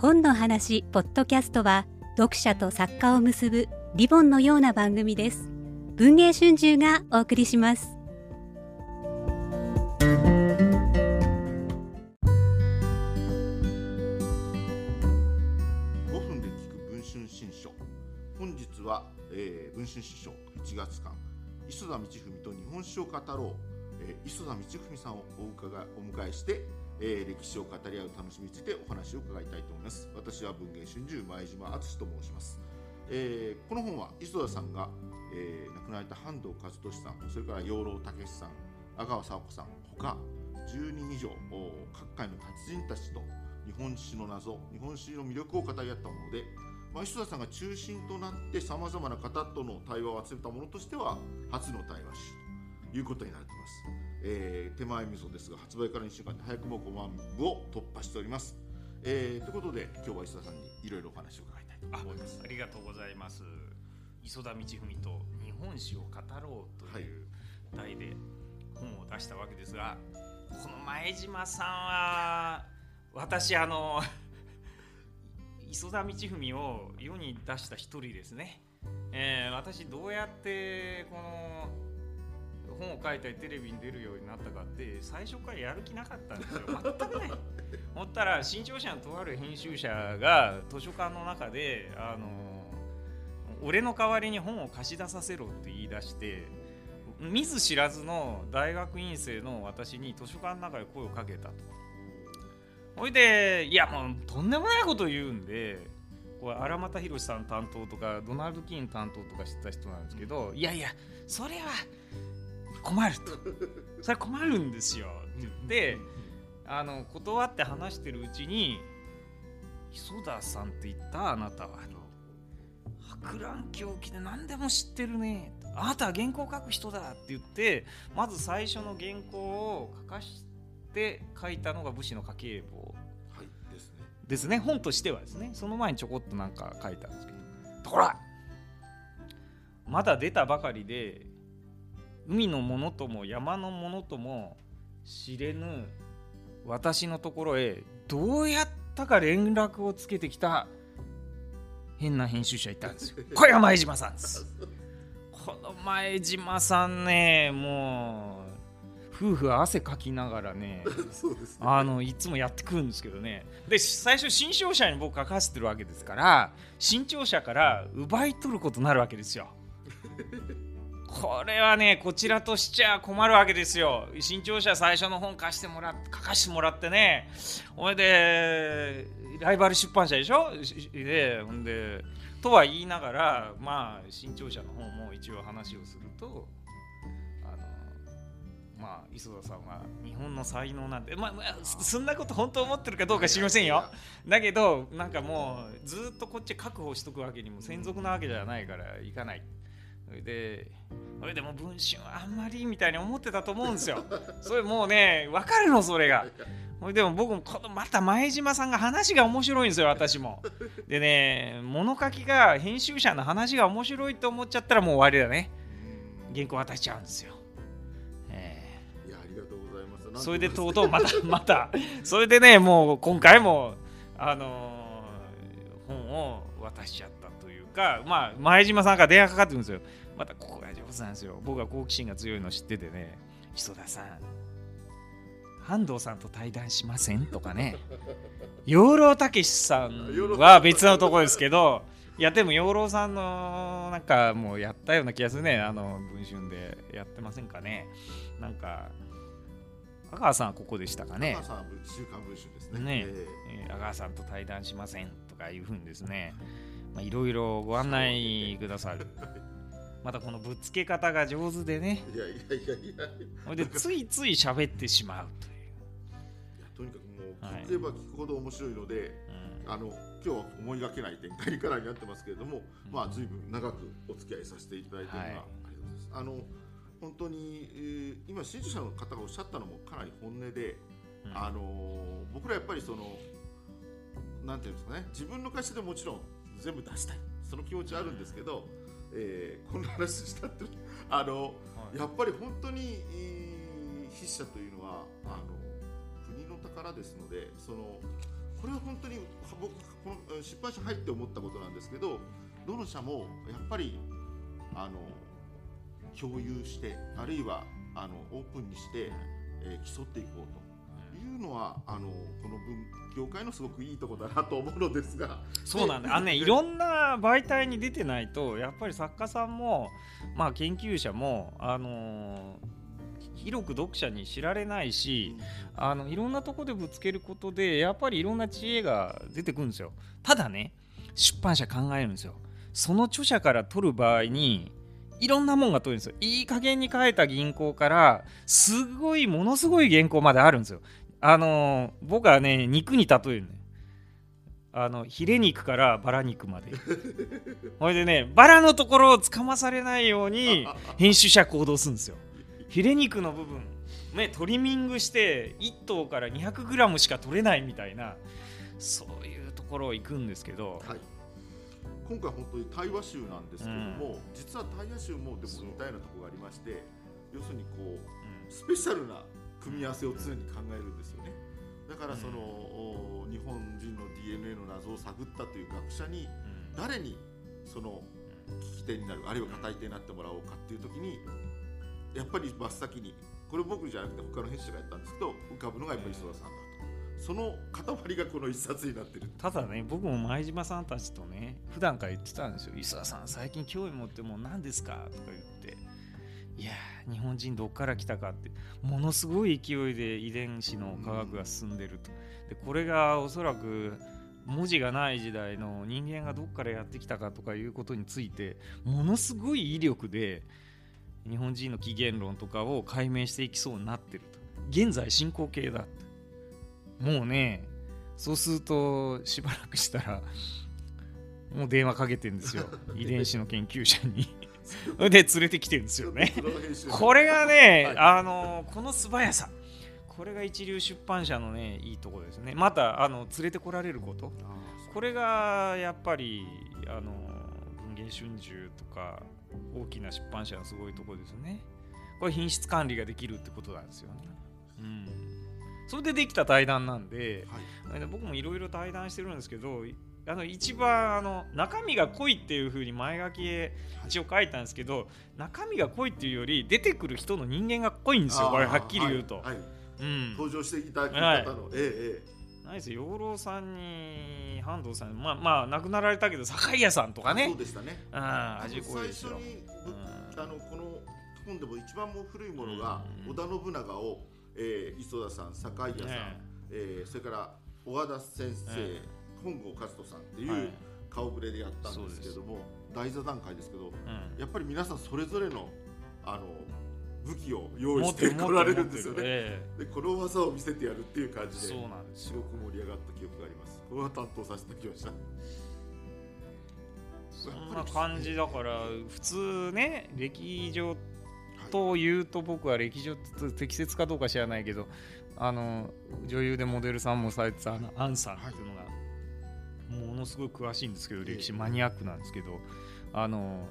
本の話ポッドキャストは読者と作家を結ぶリボンのような番組です。文藝春秋がお送りします。5分で聞く文春新書。本日は、えー、文春新書1月間磯田道文と日本史を語ろう、えー、磯田道文さんをお伺いお迎えして、えー、歴史を語り合う楽しみについてお話を伺いたいと思います。私は文藝春秋前島敦と申します、えー、この本は磯田さんが、えー、亡くなられた半藤和俊さんそれから養老孟司さん阿川佐和子さんほか10人以上各界の達人たちと日本史の謎日本史の魅力を語り合ったもので、まあ、磯田さんが中心となってさまざまな方との対話を集めたものとしては初の対話集と。いうことになっています、えー手前味噌ですが発売から2週間で早くも5万部を突破しております、えーということで今日は磯田さんにいろいろお話を伺いたいとあ思います。ありがとうございます。磯田道文と日本史を語ろうという題で本を出したわけですが、この前島さんは私あの 磯田道文を世に出した一人ですね、えー私どうやってこの本を書いたりテレビに出るようになったかって最初からやる気なかったんですよ全くない思ったら新潮社のとある編集者が図書館の中であの俺の代わりに本を貸し出させろって言い出して見ず知らずの大学院生の私に図書館の中で声をかけたと。ほいでいやもうとんでもないこと言うんでこれ荒俣宏さん担当とかドナルド・キーン担当とかしてた人なんですけどいやいやそれは困ると。それは困るんですよ。って言ってあの断って話してるうちに磯田さんって言ったあなたは博覧狂気で何でも知ってるねあなたは原稿書く人だって言ってまず最初の原稿を書かして書いたのが武士の家計簿。はいですね。ですね。本としてはですね。その前にちょこっとなんか書いたんですけどところがまだ出たばかりで海のものとも山のものとも知れぬ私のところへどうやったか連絡をつけてきた変な編集者いたんですよ。これが前島さんです。この前島さんねもう夫婦は汗かきながらね そうですねあのいつもやってくるんですけどねで最初新潮社に僕書かせてるわけですから新潮社から奪い取ることになるわけですよ。これはねこちらとしちゃ困るわけですよ。新潮社最初の本貸してもら書かしてもらってね。ほいでライバル出版社でしょ？しでほんでとは言いながらまあ新潮社の方も一応話をするとあのまあ磯田さんは日本の才能なんてまあ、まあ、そそんなこと本当思ってるかどうか知りませんよ。だけどなんかもうずっとこっち確保しとくわけにも専属なわけじゃないからいかないでそれでも文春はあんまりみたいに思ってたと思うんですよ。それもうね分かるのそれが。でも僕もこのまた前島さんが話が面白いんですよ私も。でね物書きが編集者の話が面白いと思っちゃったらもう終わりだね。うん原稿渡しちゃうんですよ、えいやありがとうございます。それでとうとうまたまた。それでねもう今回もあのー本を渡しちゃったかまあ前島さんから電話かかってくるんですよ。またここが上手なんですよ。僕は好奇心が強いの知っててね。磯田さん。安藤さんと対談しませんとかね。養老たけしさんは別のとこですけど。いやでも養老さんのなんかもうやったような気がするね。あの文春でやってませんかね。なんか阿川さんはここでしたかね。高さん週刊文春ですね。ね。ええ。ー阿川さんと対談しませんとかいうふうにですね。まあいろいろご案内くださるまたこのぶつけ方が上手でね。えいやいやいやいや。それでついつい喋ってしまうという、いやとにかくもうはい聞けば聞くほど面白いので、うんあの今日は思いがけない展開にからになってますけれども、うん。まあ随分長くお付き合いさせていただいているのは、はい。ありがとうございます。あの本当に、えー今新著者の方がおっしゃったのもかなり本音で、うん。あのー僕らやっぱりそのなんていうんですかね自分の会社でもちろん全部出したいその気持ちはあるんですけど、えーこんな話したってあのはいやっぱり本当に、えー筆者というのはあの国の宝ですのでそのこれは本当に僕この出版社入って思ったことなんですけどどの社もやっぱりあの共有してあるいはあのオープンにして、えー、競っていこうと。いうのはあのこの文業界のすごくいいところだなと思うのですが。そうなんだあのねい。ろんな媒体に出てないとやっぱり作家さんも、まあ、研究者も、あのー、広く読者に知られないし、うん、あのいろんなとこでぶつけることでやっぱりいろんな知恵が出てくるんですよ。ただね出版社考えるんですよ。その著者から取る場合にいろんなもんが取るんですよ。いい加減に書いた銀行からすごいものすごい原稿まであるんですよあの僕はね肉に例えるね。あのヒレ肉からバラ肉まで。ほいでねバラのところをつかまされないように編集者行動するんですよ。ヒレ肉の部分ねトリミングして1頭から 200g しか取れないみたいなそういうところを行くんですけど、はい、今回本当に対話集なんですけども、うん、実は対話集もでも似たようなところがありまして要するにこう、うん、スペシャルな組み合わせを常に考えるんですよね。だからその、うん、日本人の DNA の謎を探ったという学者に、誰にその聞き手になるあるいは語り手になってもらおうかっていう時にやっぱり真っ先にこれ僕じゃなくて他の編集者がやったんですけど浮かぶのがやっぱり磯田さんだと。その塊がこの一冊になってるただね僕も前島さんたちとね普段から言ってたんですよ「磯田さん最近興味持ってもう何ですか?」とか言っていや日本人どっから来たかって。ものすごい勢いで遺伝子の科学が進んでると。でこれがおそらく文字がない時代の人間がどっからやってきたかとかいうことについてものすごい威力で日本人の起源論とかを解明していきそうになってると。現在進行形だもうねそうするとしばらくしたらもう電話かけてんですよ。遺伝子の研究者に で連れてきてるんですよね。これがね、はい、あのこの素早さ。これが一流出版社のねいいところですね。またあの連れてこられること。これがやっぱりあの文藝春秋とか大きな出版社のすごいところですね。これ品質管理ができるってことなんですよね。うん。それでできた対談なんで、はい、僕もいろいろ対談してるんですけどあの一番あの中身が濃いっていうふうに前書きへ一応書いたんですけど、中身が濃いっていうより出てくる人の人間が濃いんですよ。これはっきり言うと、はいはい、うん、登場していただき方の、はい、ええないですよ。養老さんに半藤さんまあまあ亡くなられたけど酒屋さんとかね。そうでしたね。ああ味濃いですよ、うん、あのこの本でも一番も古いものが、織田信長を、えー、磯田さん酒屋さん、ねえ。ー、それから小和田先生、本郷和人さんっていう顔ぶれでやったんですけども、台座談会ですけど、やっぱり皆さんそれぞれのあの武器を用意してこられるんですよね、えー、でこの技を見せてやるっていう感じでそうなんですごく盛り上がった記憶があります。これは担当させてきました。そんな感じだから普通ね歴上というと僕は歴上適切かどうか知らないけどあの女優でモデルさんもされてたアンさんっていうのがものすごい詳しいんですけど歴史マニアックなんですけどあの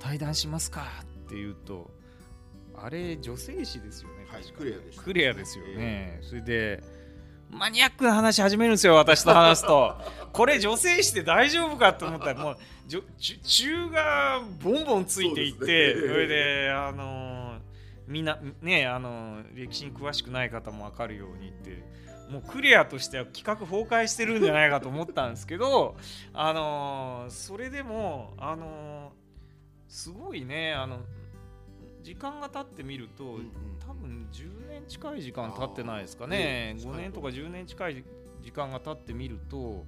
対談しますか？って言うとあれ女性誌ですよね、はい、クレアです、クレアですよね、えー、それでマニアックな話始めるんですよ私と話すと。これ女性誌で大丈夫かと思ったらもう中がボンボンついていってそ,、れであのみんなねあの歴史に詳しくない方も分かるようにってもうクリアとしては企画崩壊してるんじゃないかと思ったんですけど、あのー、それでも、あのー、すごいねあの時間が経ってみると、うんうん、多分10年近い時間経ってないですかね。5年とか10年近い時間が経ってみると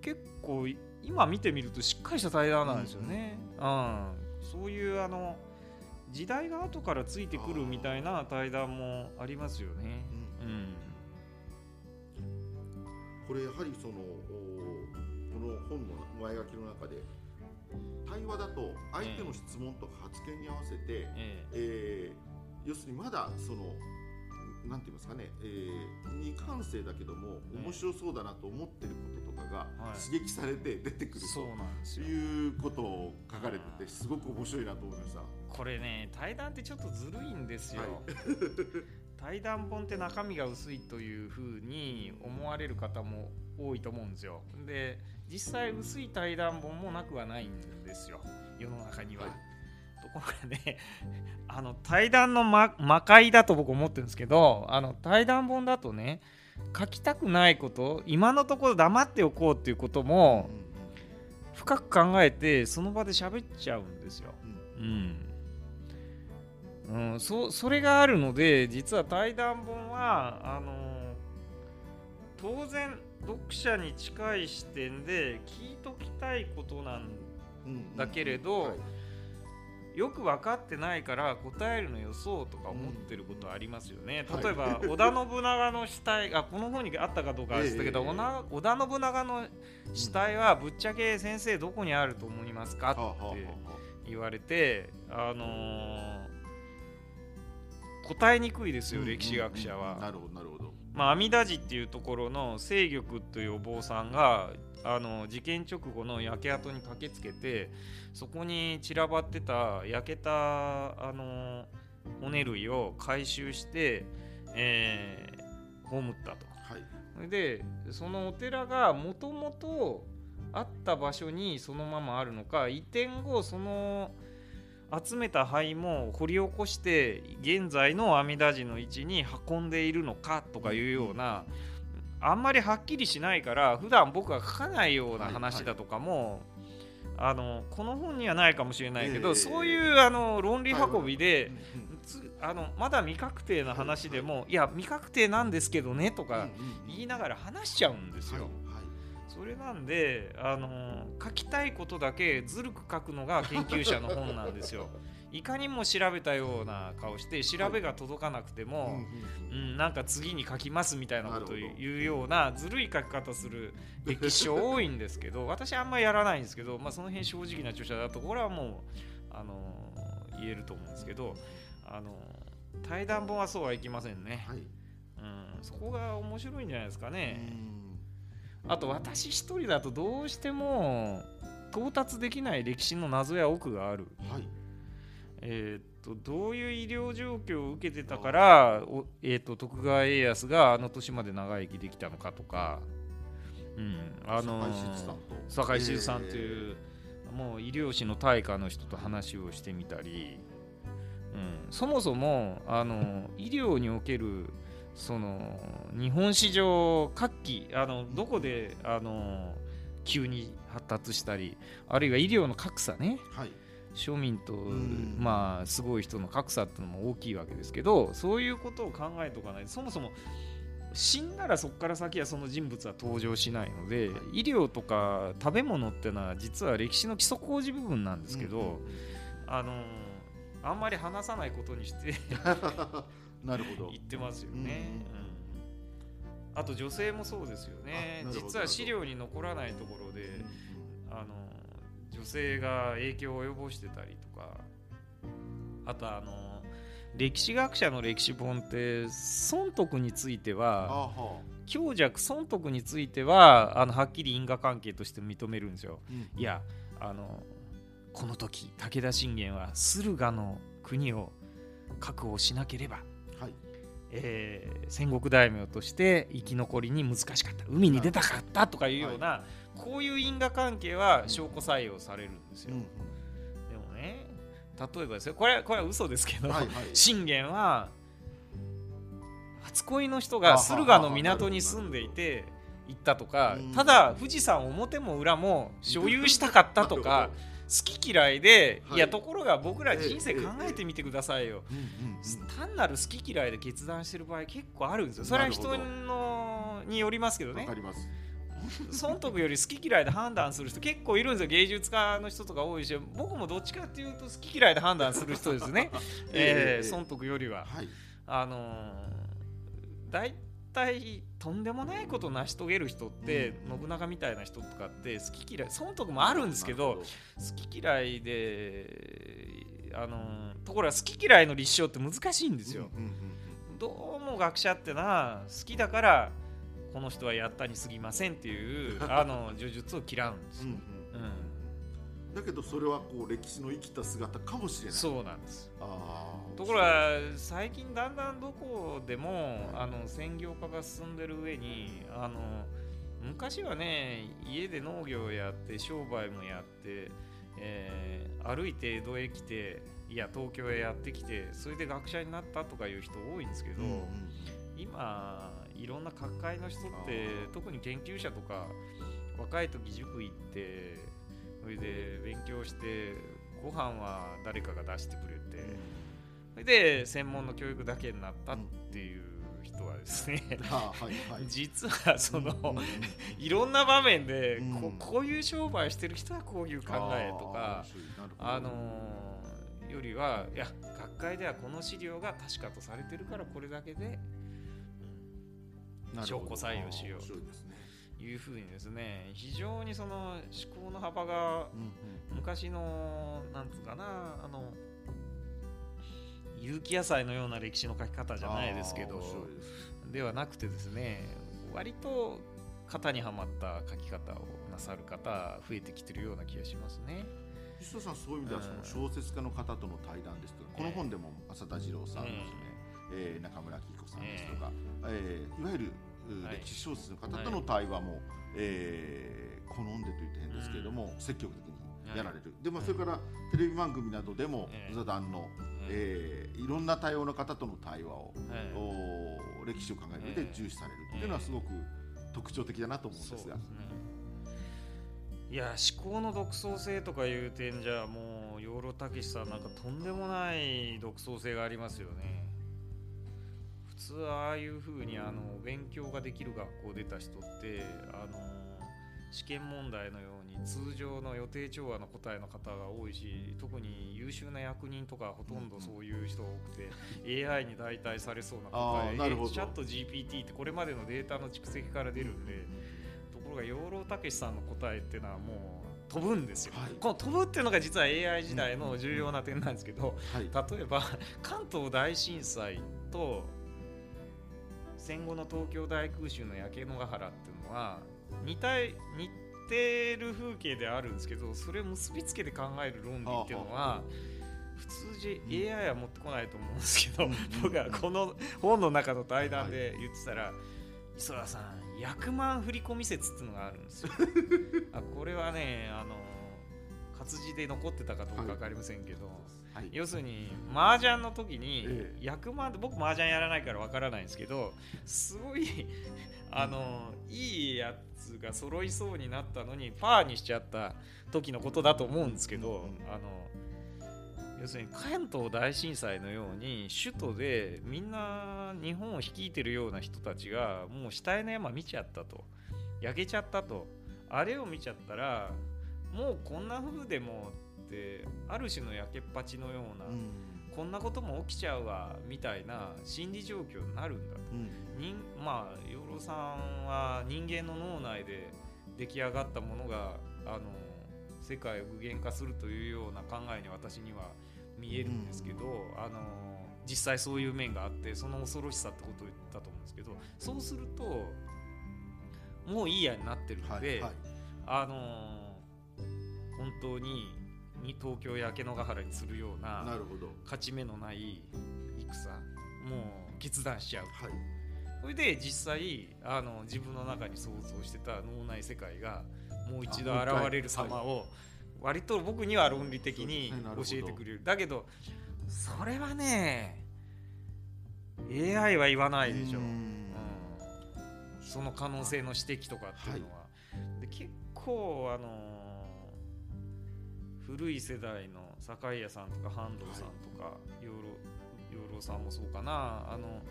結構今見てみるとしっかりした対談なんですよね。うん、うん、そういうあの時代が後からついてくるみたいな対談もありますよね。うん、うんこれやはりそのこの本の前書きの中で対話だと相手の質問とか発言に合わせて、ええ。えー、要するにまだそのなんて言いますかね、えー、未完成だけども面白そうだなと思ってることとかが刺激されて出てくるということを書かれててすごく面白いなと思いました。これね対談ってちょっとずるいんですよ。はい 対談本って中身が薄いというふうに思われる方も多いと思うんですよ。で実際薄い対談本もなくはないんですよ世の中には。はいところがね あの対談の魔魔界だと僕思ってるんですけどあの対談本だとね書きたくないこと今のところ黙っておこうっていうこともうん深く考えてその場で喋っちゃうんですよ。うんうん、うん、そそれがあるので実は対談本はあの当然読者に近い視点で聞いときたいことなんうんうん。だけれどはい。よく分かってないから答えるのよそうとか思ってることありますよね、うん例えば 織田信長の死体あこの本にあったかどうかは知ったけど、ええ織田信長の死体はぶっちゃけ先生どこにあると思いますかはあはあはってあ。は言われてあのー答えにくいですよ、あ歴史学者は。なるほどなるほどまあ、阿弥陀寺っていうところの清玉というお坊さんがあの事件直後の焼け跡に駆けつけてそこに散らばってた焼けたあの骨類を回収して、えー葬ったと。はいでそのお寺がもともとあった場所にそのままあるのか移転後その集めた灰も掘り起こして現在の阿弥陀寺の位置に運んでいるのかとかいうようなあんまりはっきりしないから普段僕が書かないような話だとかも、あのこの本にはないかもしれないけど、ええ。そういうあの論理運びで、あのまだ未確定な話でも、い、や未確定なんですけどねとか言いながら話しちゃうんですよ。はいそれなんで、あの書きたいことだけずるく書くのが研究者の本なんですよ。い。かにも調べたような顔して調べが届かなくてはい。も、うん、なんか次に書きますみたいなことを言うようなずるい書き方する歴史書多いんですけど私あんまりやらないんですけど、まあ、その辺正直な著者だとこれはもう、あの言えると思うんですけど、あの対談本はそうはいきませんね、はい。うん、そこが面白いんじゃないですかうね。んあと私一人だとどうしても到達できない歴史の謎や奥がある。はい。えーっとどういう医療状況を受けてたからお、えーっと徳川家康があの年まで長生きできたのかとか、うん、あの酒井真一さんと。酒井真一さんという、もう医療士の大家の人と話をしてみたり、うん、そもそもあの医療におけるその日本史上各期あのどこであの急に発達したりあるいは医療の格差ね。はい。庶民と、ん。まあすごい人の格差っていうのも大きいわけですけどそういうことを考えておかないとそもそも死んだらそこから先はその人物は登場しないので、医療とか食べ物っていうのは実は歴史の基礎工事部分なんですけど、うんうんうん。あのあんまり話さないことにして なるほど。言ってますよね。あと女性もそうですよね。実は資料に残らないところで、あの女性が影響を及ぼしてたりとかあとあの歴史学者の歴史本って損得についてあはは強弱損得についてはあのはっきり因果関係として認めるんですよ。うんいやあのこの時武田信玄は駿河の国を確保しなければ、はいえー戦国大名として生き残りに難しかった。海に出たかったとかいうような、こういう因果関係は証拠採用されるんですよ。うん。でもね例えばですよ。これこれは嘘ですけど、はいはい。信玄は初恋の人が駿河の港に住んでいて行ったとかうん。ただ富士山表も裏も所有したかったとか好き嫌いで、はい。い、やところが僕ら人生考えてみてくださいよ。単なる好き嫌いで決断してる場合結構あるんですよ。それは人のによりますけどね。わか。ります。損得より好き嫌いで判断する人結構いるんですよ。芸術家の人とか多いし僕もどっちかっていうと好き嫌いで判断する人ですね、えーええ損得よりは。はい。あのー大体とんでもないことを成し遂げる人って、信長みたいな人とかって好き嫌い損得もあるんですけど好き嫌いであのーところが好き嫌いの立証って難しいんですよ、うんうんうんどうも学者ってな好きだからこの人はやったに過ぎませんっていうあの呪術を嫌うんですよ、うんうんうんだけどそれはこう歴史の生きた姿かもしれない。そうなんです。ところが最近だんだんどこでもあの専業化が進んでる上にあの昔はね家で農業をやって商売もやって、えー歩いて江戸へ来ていや東京へやってきてそれで学者になったとかいう人多いんですけど、うんうん。今いろんな各界の人って特に研究者とか若い時塾行ってそれで勉強してご飯は誰かが出してくれてそれで専門の教育だけになったっていう人はですね実はそのいろんな場面でこうん。こういう商売してる人はこういう考えとかあのーよりはいや学会ではこの資料が確かとされてるからこれだけで証拠採用しよう。面白いうふうにですね非常にその思考の幅がうん昔のなんつうかなあの有機野菜のような歴史の書き方じゃないですけどではなくてですね割と型にはまった書き方をなさる方増えてきてるような気がしますね。石戸さんそういう意味ではその小説家の方との対談ですとか、この本でも浅田次郎さんですね、えー中村紀子さんですとか、えーいわゆる歴史小説の方との対話も、えー好んでと言って変ですけれども、積極的にやられる、でもそれからテレビ番組などでもええ。座談の、えーいろんな多様な方との対話を、はい。お歴史を考える上で重視されるっていうのはすごく特徴的だなと思うんですが。いや思考の独創性とかいう点じゃもう養老孟司さんなんかとんでもない独創性がありますよね。普通ああいうふうにあの勉強ができる学校出た人ってあの試験問題のように通常の予定調和の答えの方が多いし特に優秀な役人とかほとんどそういう人が多くて、AI に代替されそうな答え。あーなるほど。チャット GPT ってこれまでのデータの蓄積から出るんで、ところが養老孟司さんの答えっていうのはもう飛ぶんですよ、はい。この飛ぶっていうのが実は AI 時代の重要な点なんですけど、はい。例えば関東大震災と戦後の東京大空襲の焼け野ヶ原っていうのは似た似てる風景であるんですけどそれを結びつけて考える論理っていうのは普通じ AI は持ってこないと思うんですけど、うん僕はこの本の中の対談で言ってたら、磯田さん100万振り込み説っていうのがあるんですよ。あこれはねあの活字で残ってたかどうか分かりませんけど、はい。要するに麻雀の時にえ100万僕麻雀やらないからわからないんですけどすごいあのいいやつが揃いそうになったのにパーにしちゃった時のことだと思うんですけど、あの要するに関東大震災のように首都でみんな日本を率いてるような人たちがもう死体の山見ちゃったと。焼けちゃったと。あれを見ちゃったらもうこんな風でもってある種の焼けっぱちのような、うん。こんなことも起きちゃうわみたいな心理状況になるんだと。うん。人まあ養老さんは人間の脳内で出来上がったものがあの世界を具現化するというような考えに私には見えるんですけど、あの実際そういう面があってその恐ろしさってことを言ったと思うんですけどそうするともういいやになってるので、はいはい。あの本当にに東京焼け野ヶ原にするようななるほど。勝ち目のない戦もう決断しちゃう。はい。それで実際あの自分の中に想像してた脳内世界がもう一度現れる様を割と僕には論理的に教えてくれる。だけどそれはね AI は言わないでしょ、ううん。ん。その可能性の指摘とかっていうのは、で結構あの古い世代の酒井屋さんとか半藤さんとか養老養老さんもそうかな。あの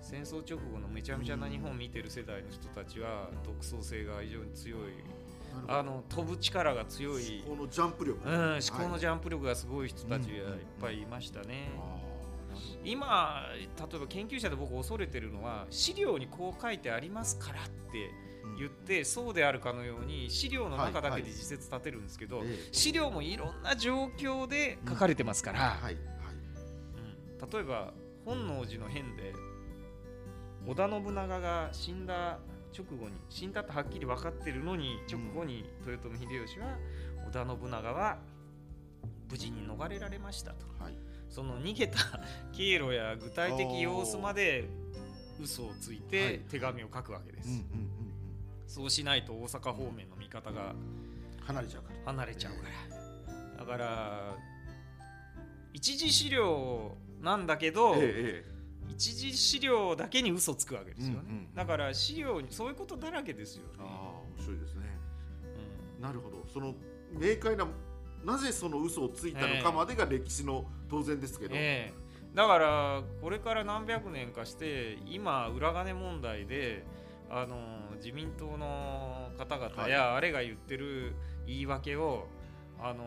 戦争直後のめちゃめちゃな日本を見てる世代の人たちは独創性が非常に強い。あの飛ぶ力が強い、このジャンプ力うん、思考のはいジャンプ力がすごい人たちがいっぱいいましたね。今例えば研究者で僕恐れてるのは資料にこう書いてありますからって言ってそうであるかのように資料の中だけで自説立てるんですけど、ええ。資料もいろんな状況で書かれてますから、うん。例えば本能寺の変で織田信長が死んだ直後に死んだとはっきり分かってるのに直後に豊臣秀吉は織織田信長は無事に逃れられましたと。はい。その逃げた経路や具体的様子まで嘘をついはいて手紙を書くわけです、うんうんうんそうしないと大阪方面の味方がうん離れちゃうから。離れちゃうから。だから一次資料なんだけど、ええ一次資料だけに嘘つくわけですよね、うんうんだから資料にそういうことだらけですよね。あ、あ面白いですね。うん。なるほど。その明快ななぜその嘘をついたのかまでが歴史の当然ですけど、ええ。だからこれから何百年かして今裏金問題であの自民党の方々や、あれが言ってる言い訳をあの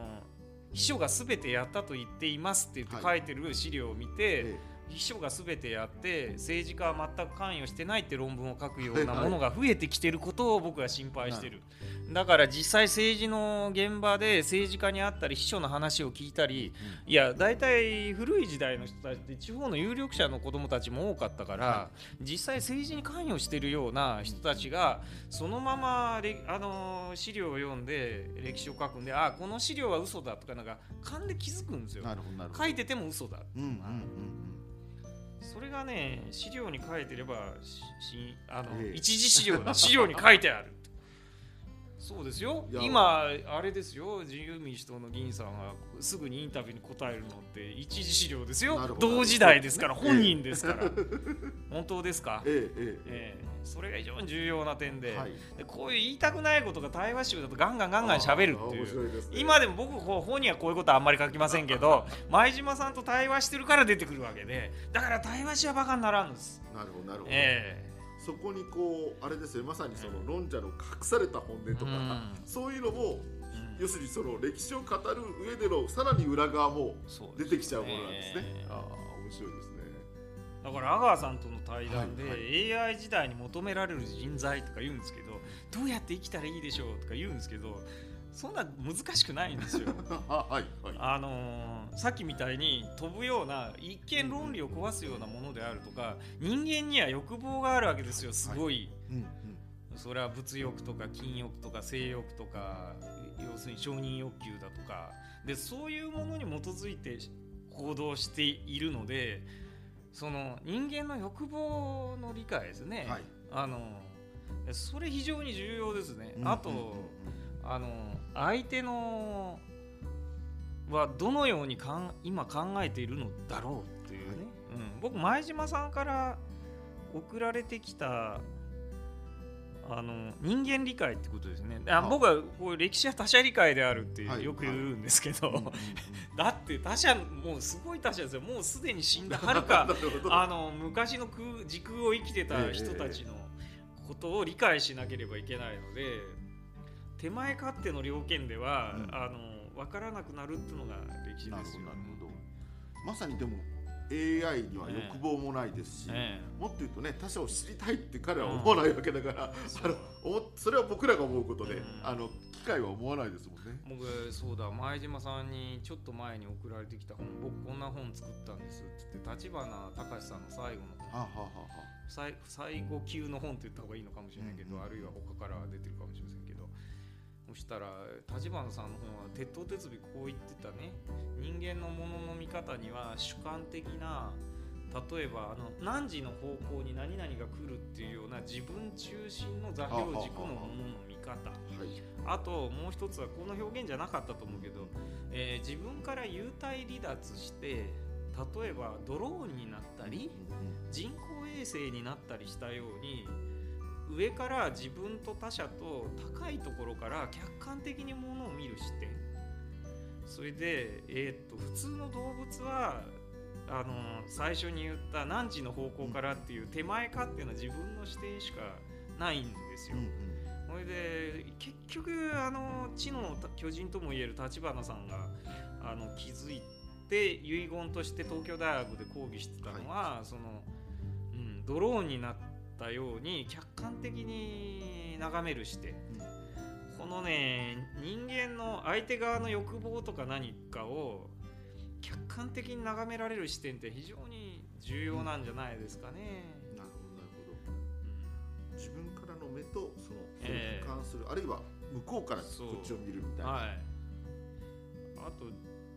秘書が全てやったと言っていますって言ってはい。書いてる資料を見て、え秘書が全てやって政治家は全く関与してないって論文を書くようなものが増えてきてることを僕は心配してる。だから実際政治の現場で政治家に会ったり秘書の話を聞いたりいや大体古い時代の人たちって地方の有力者の子供たちも多かったから、は実際政治に関与してるような人たちがそのままれあの資料を読んで歴史を書くんであこの資料は嘘だとかなんか勘で気づくんですよ。書いてても嘘だ。うんうんうんそれがね資料に書いてればししあの、ええ。一次資料の資料に書いてあるそうですよ。今あれですよ。自由民主党の議員さんはすぐにインタビューに答えるのって一次資料ですよ。同時代ですからええ本人ですから、本当ですか、うんえええ。ええ。それが非常に重要な点で,、えはい。でこういう言いたくないことが対話集だとガンガンガンガン喋るっていう。ね。今でも僕本にはこういうことはあんまり書きませんけど 前島さんと対話してるから出てくるわけで。だから対話しはバカにならんです。なるほどなるほど、えそこにこうあれですよまさにその論者の隠された本音とか、うんそういうのもえ要するにその歴史を語る上でのさらに裏側も出てきちゃうものなんですね。ええああ面白いですね。だから阿川さんとの対談で、はい AI 時代に求められる人材とか言うんですけどどうやって生きたらいいでしょうとか言うんですけどそんな難しくないんですよ。はい。あのーさっきみたいに飛ぶような一見論理を壊すようなものであるとか人間には欲望があるわけですよすごい、うんうん。それは物欲とか金欲とか性欲とか要するに承認欲求だとか。でそういうものに基づいて行動しているのでその人間の欲望の理解ですね、はい。あのそれ非常に重要ですね、うんあと、うんうんうん。あの相手のはどのようにかん今考えているのだろうっていうね、はいうん、僕前島さんから送られてきたあの人間理解ってことですね。ああ僕はこう歴史は他者理解であるってはい。よく言うんですけど、うんうんうん だって他者もうすごい他者ですよ。もうすでに死んだはるか あの昔の空時空を生きてた人たちのことを理解しなければいけないので手前勝手の了見では、うん。あの分からなくなるっていうのが歴史ですよどなるほど。まさにでも AI には欲望もないですし、えもっと言うとね他者を知りたいって彼は思わないわけだから、そうあのそれは僕らが思うことで、うん。あの機械は思わないですもんね。え僕そうだ前島さんにちょっと前に送られてきた本僕こんな本作ったんですって言って立花隆さんの最後の本。はあ、はあはあ。は最最後級の本って言った方がいいのかもしれないけど、うんうん。あるいは他から出てるかもしれませんそしたら立花さんの本は鉄頭鉄尾こう言ってたね。人間のものの見方には主観的な例えばあの何時の方向に何々が来るっていうような自分中心の座標軸のものの見方。あともう一つはこの表現じゃなかったと思うけど、えー自分から幽体離脱して例えばドローンになったり人工衛星になったりしたように上から自分と他者と高いところから客観的にものを見る視点。それで、えーっと普通の動物はあの最初に言った何時の方向からっていう手前かっていうのは自分の視点しかないんですよ。うんうん。それで結局あの知の巨人ともいえる立花さんがあの気づいて遺言として東京大学で講義してたのは、その、うん、ドローンになったように客観的に眺める視点、このね人間の相手側の欲望とか何かを客観的に眺められる視点って非常に重要なんじゃないですかね。なるほどなるほど。うん自分からの目とそのそれええに俯瞰する、あるいは向こうからこっちを見るみたいな、はい。あと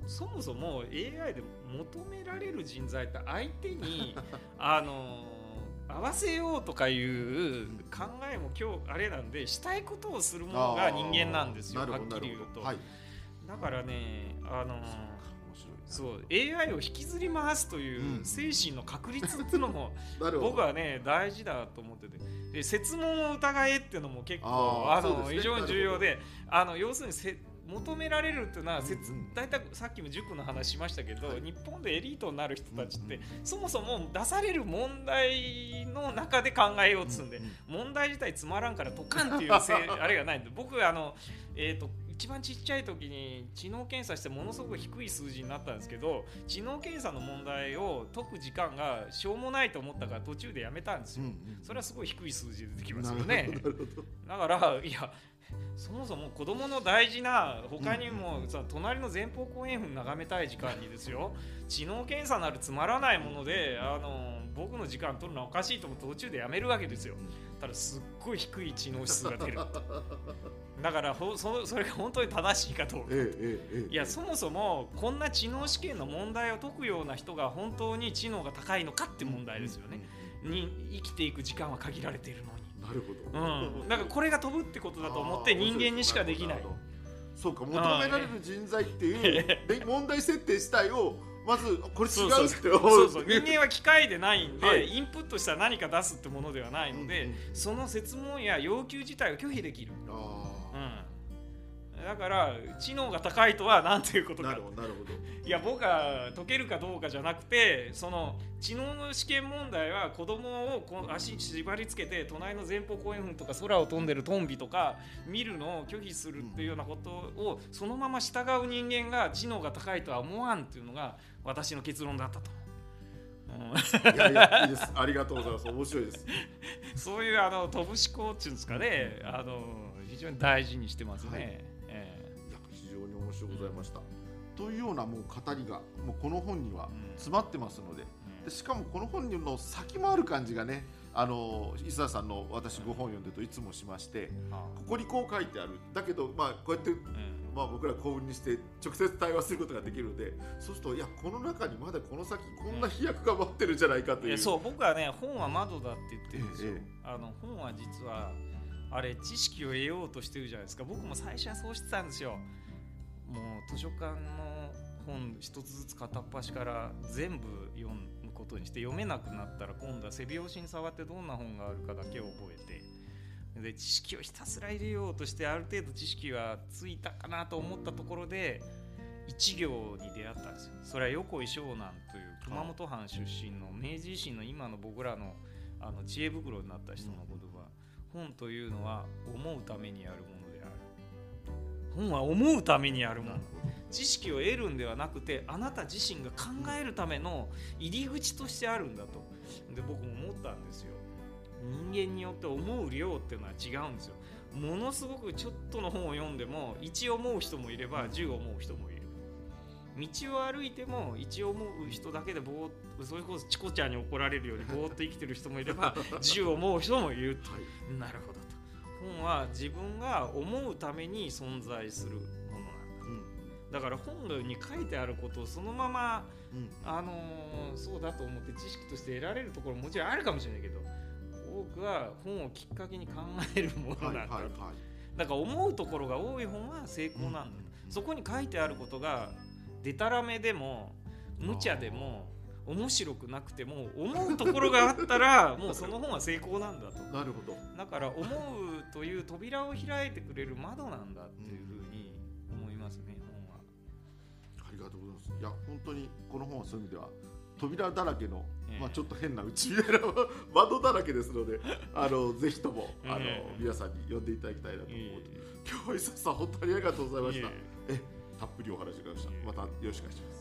そもそも AI で求められる人材って相手に あの合わせようとかいう考えも今日あれなんでしたいことをするものが人間なんですよはっきり言うと、はい。だからねあのそう AI を引きずり回すといううん。精神の確率っていうのも 僕はね大事だと思ってて。で説問を疑えっていうのも結構あの非常に重要であの要するにせ求められるっていうのは説うんうん。大体さっきも塾の話しましたけど、はい。日本でエリートになる人たちって、うんそもそも出される問題の中で考えようっつうんで、うんうん。問題自体つまらんからドカンっていうせい あれがないんで僕あのえっ、と一番ちっちゃい時に知能検査してものすごく低い数字になったんですけど知能検査の問題を解く時間がしょうもないと思ったから途中でやめたんですよ、うんうん。それはすごい低い数字で出てきますよね。ほどなるほど。だからいやそもそも子供の大事な他にもさ隣の前方後円墳眺めたい時間にですよ。知能検査なるつまらないものであの僕の時間取るのはおかしいと思って途中でやめるわけですよ。ただすっごい低い知能指数が出る。だからほそそれが本当に正しいかどうか。えええいやそもそもこんな知能試験の問題を解くような人が本当に知能が高いのかって問題ですよね、に生きていく時間は限られているのになるほど。うん、だからこれが飛ぶってことだと思って人間にしかできない。そうか求められる人材っていうで 問題設定自体をまずこれ違うって思そうそう。人間は機械でないんで、はい。インプットしたら何か出すってものではないので、うんうんその説問や要求自体を拒否できる、あうん、だから知能が高いとは何ていうことか。あなるほどなるほど。いや僕が解けるかどうかじゃなくてその知能の試験問題は子供をこう足に縛り付けて隣の前方後円墳とか空を飛んでるトンビとか見るのを拒否するっていうようなことをそのまま従う人間が知能が高いとは思わんっていうのが私の結論だったと。うんいやいやいいです。ありがとうございます。面白いです。そういうあの飛ぶ思考っていうんですかね、あの非常に大事にしてますね。はい非常に面白いございましたというようなもう語りがもうこの本には詰まってますのででしかもこの本の先もある感じがねあの磯田さんの私ご本読んでるといつもしましてここにこう書いてあるだけどまあこうやってまあ、僕ら幸運にして直接対話することができるのでそうするといやこの中にまだこの先こんな飛躍が待ってるんじゃないかという。いやそう僕はね本は窓だって言ってるんですよ、あの本は実はあれ知識を得ようとしてるじゃないですか僕も最初はそうしてたんですよもう図書館の本一つずつ片っ端から全部読むことにして読めなくなったら今度は背拍子に触ってどんな本があるかだけを覚えてで知識をひたすら入れようとしてある程度知識はついたかなと思ったところで一行に出会ったんですよ。それは横井湘南という熊本藩出身の明治維新の今の僕らのあの知恵袋になった人の言葉、本というのは思うためにあるもの。である本は思うためにあるもの。知識を得るんではなくてあなた自身が考えるための入り口としてあるんだと。で僕も思ったんですよ。人間によって思う量っていうのは違うんですよ。ものすごくちょっとの本を読んでも1思う人もいれば10思う人もいる。道を歩いても1思う人だけでぼーっとそれこそチコちゃんに怒られるようにぼーっと生きてる人もいれば 10思う人もいると。はい。なるほど。と本は自分が思うために存在するものなんうん。だだから本に書いてあることをそのままうん。あのーそうだと思って知識として得られるところももちろんあるかもしれないけど多くは本をきっかけに考えるものはいなんだ、はいはいだから思うところが多い本は成功なんだ、そこに書いてあることがでたらめでも無茶でも面白くなくても思うところがあったら もうその本は成功なんだと。なるほど。だから思うという扉を開いてくれる窓なんだっていうふうに思いますね本は。ありがとうございます。いや本当にこの本はそういう意味では扉だらけの、ええ。まあちょっと変な内みたいな窓だらけですのであのぜひともあの、ええ皆さんに読んでいただきたいなと思う、いえい今日は伊佐さん本当にありがとうございました。えたっぷりお話し伺いました。またよろしくお願いします